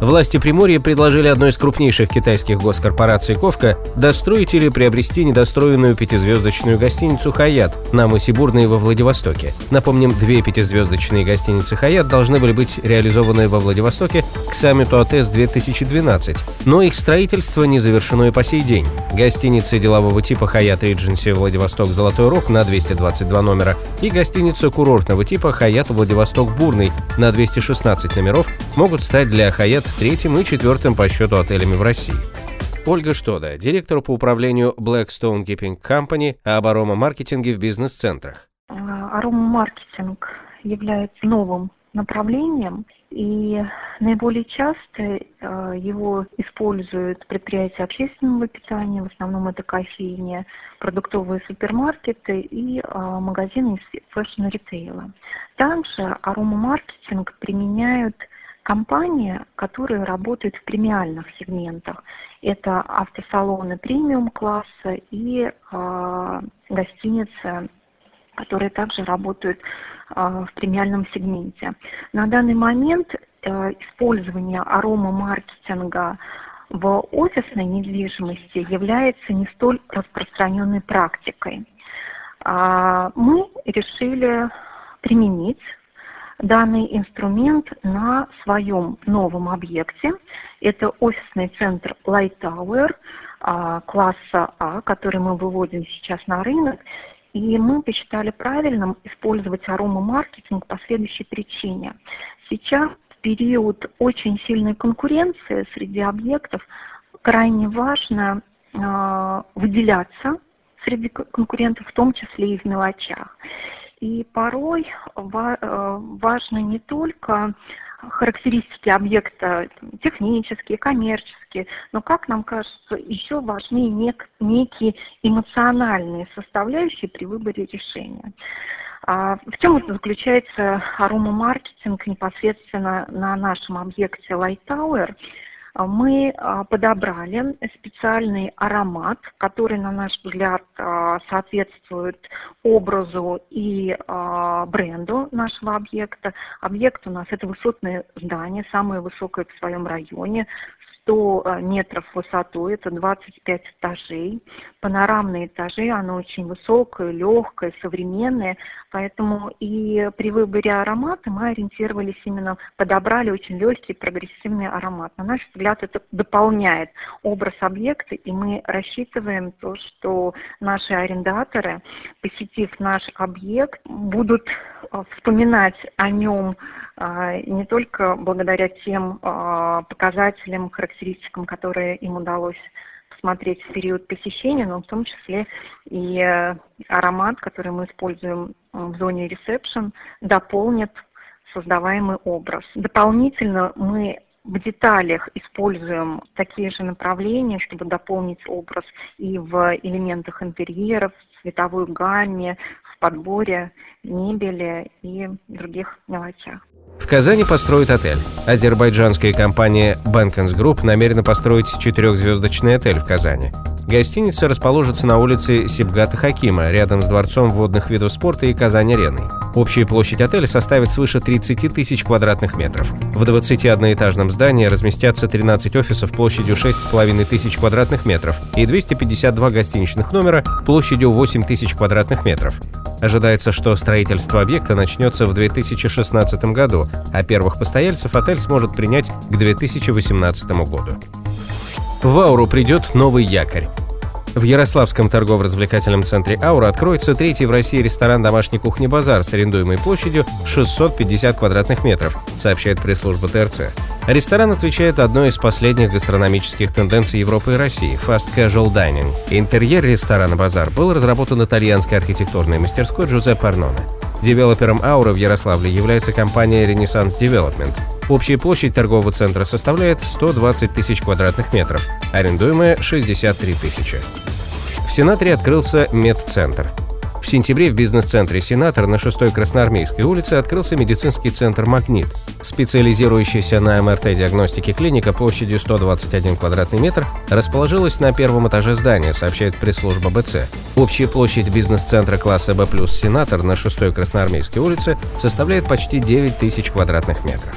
Власти Приморья предложили одной из крупнейших китайских госкорпораций «Ковка» достроить или приобрести недостроенную пятизвездочную гостиницу «Хаят» на мысе Бурной во Владивостоке. Напомним, две пятизвездочные гостиницы «Хаят» должны были быть реализованы во Владивостоке к саммиту АТС-2012, но их строительство не завершено и по сей день. Гостиницы делового типа «Хаят Редженси Владивосток Золотой Рог» на 222 номера и гостиница курортного типа «Хаят Владивосток Бурный» на 216 номеров могут стать для «Хаят» третьим и четвертым по счету отелями в России. Ольга Штода, директор по управлению Blackstone Keeping Company об арома-маркетинге в бизнес-центрах. Арома-маркетинг является новым направлением, и наиболее часто э, его используют предприятия общественного питания, в основном это кофейни, продуктовые супермаркеты и э, магазины fashion-ритейла. Также аромамаркетинг применяют компании, которые работают в премиальных сегментах. Это автосалоны премиум класса и э, гостиницы, которые также работают э, в премиальном сегменте. На данный момент э, использование аромамаркетинга в офисной недвижимости является не столь распространенной практикой. Мы решили применить данный инструмент на своем новом объекте. Это офисный центр Light Tower а, класса А, который мы выводим сейчас на рынок. И мы посчитали правильным использовать аромамаркетинг по следующей причине. Сейчас период очень сильной конкуренции среди объектов крайне важно э, выделяться среди конкурентов, в том числе и в мелочах. И порой э, важно не только характеристики объекта технические, коммерческие, но, как нам кажется, еще важнее нек, некие эмоциональные составляющие при выборе решения. А в чем это заключается аромамаркетинг непосредственно на нашем объекте Light Tower? Мы а, подобрали специальный аромат, который, на наш взгляд, а, соответствует образу и а, бренду нашего объекта. Объект у нас это высотное здание, самое высокое в своем районе, 100 э, метров в высоту, это 25 этажей. Панорамные этажи, оно очень высокое, легкое, современное, поэтому и при выборе аромата мы ориентировались именно, подобрали очень легкий прогрессивный аромат. На наш взгляд, это дополняет образ объекта, и мы рассчитываем то, что наши арендаторы, посетив наш объект, будут э, вспоминать о нем э, не только благодаря тем показателям, характеристикам, характеристикам, которые им удалось посмотреть в период посещения, но в том числе и э, аромат, который мы используем в зоне ресепшн, дополнит создаваемый образ. Дополнительно мы в деталях используем такие же направления, чтобы дополнить образ и в элементах интерьеров, в цветовой гамме, в подборе мебели и других мелочах. В Казани построят отель. Азербайджанская компания Bankens Group намерена построить четырехзвездочный отель в Казани. Гостиница расположится на улице Сибгата Хакима, рядом с Дворцом водных видов спорта и Казань-ареной. Общая площадь отеля составит свыше 30 тысяч квадратных метров. В 21-этажном здании разместятся 13 офисов площадью 6,5 тысяч квадратных метров и 252 гостиничных номера площадью 8 тысяч квадратных метров. Ожидается, что строительство объекта начнется в 2016 году, а первых постояльцев отель сможет принять к 2018 году. В Ауру придет новый якорь. В Ярославском торгово-развлекательном центре «Аура» откроется третий в России ресторан домашней кухни «Базар» с арендуемой площадью 650 квадратных метров, сообщает пресс-служба ТРЦ. Ресторан отвечает одной из последних гастрономических тенденций Европы и России – fast casual dining. Интерьер ресторана «Базар» был разработан итальянской архитектурной мастерской Джузеппе Арноне. Девелопером «Аура» в Ярославле является компания «Ренессанс Development». Общая площадь торгового центра составляет 120 тысяч квадратных метров, арендуемая 63 тысячи. В Сенаторе открылся медцентр. В сентябре в бизнес-центре «Сенатор» на 6-й Красноармейской улице открылся медицинский центр «Магнит». Специализирующаяся на МРТ-диагностике клиника площадью 121 квадратный метр расположилась на первом этаже здания, сообщает пресс-служба БЦ. Общая площадь бизнес-центра класса «Б+» «Сенатор» на 6-й Красноармейской улице составляет почти 9 тысяч квадратных метров.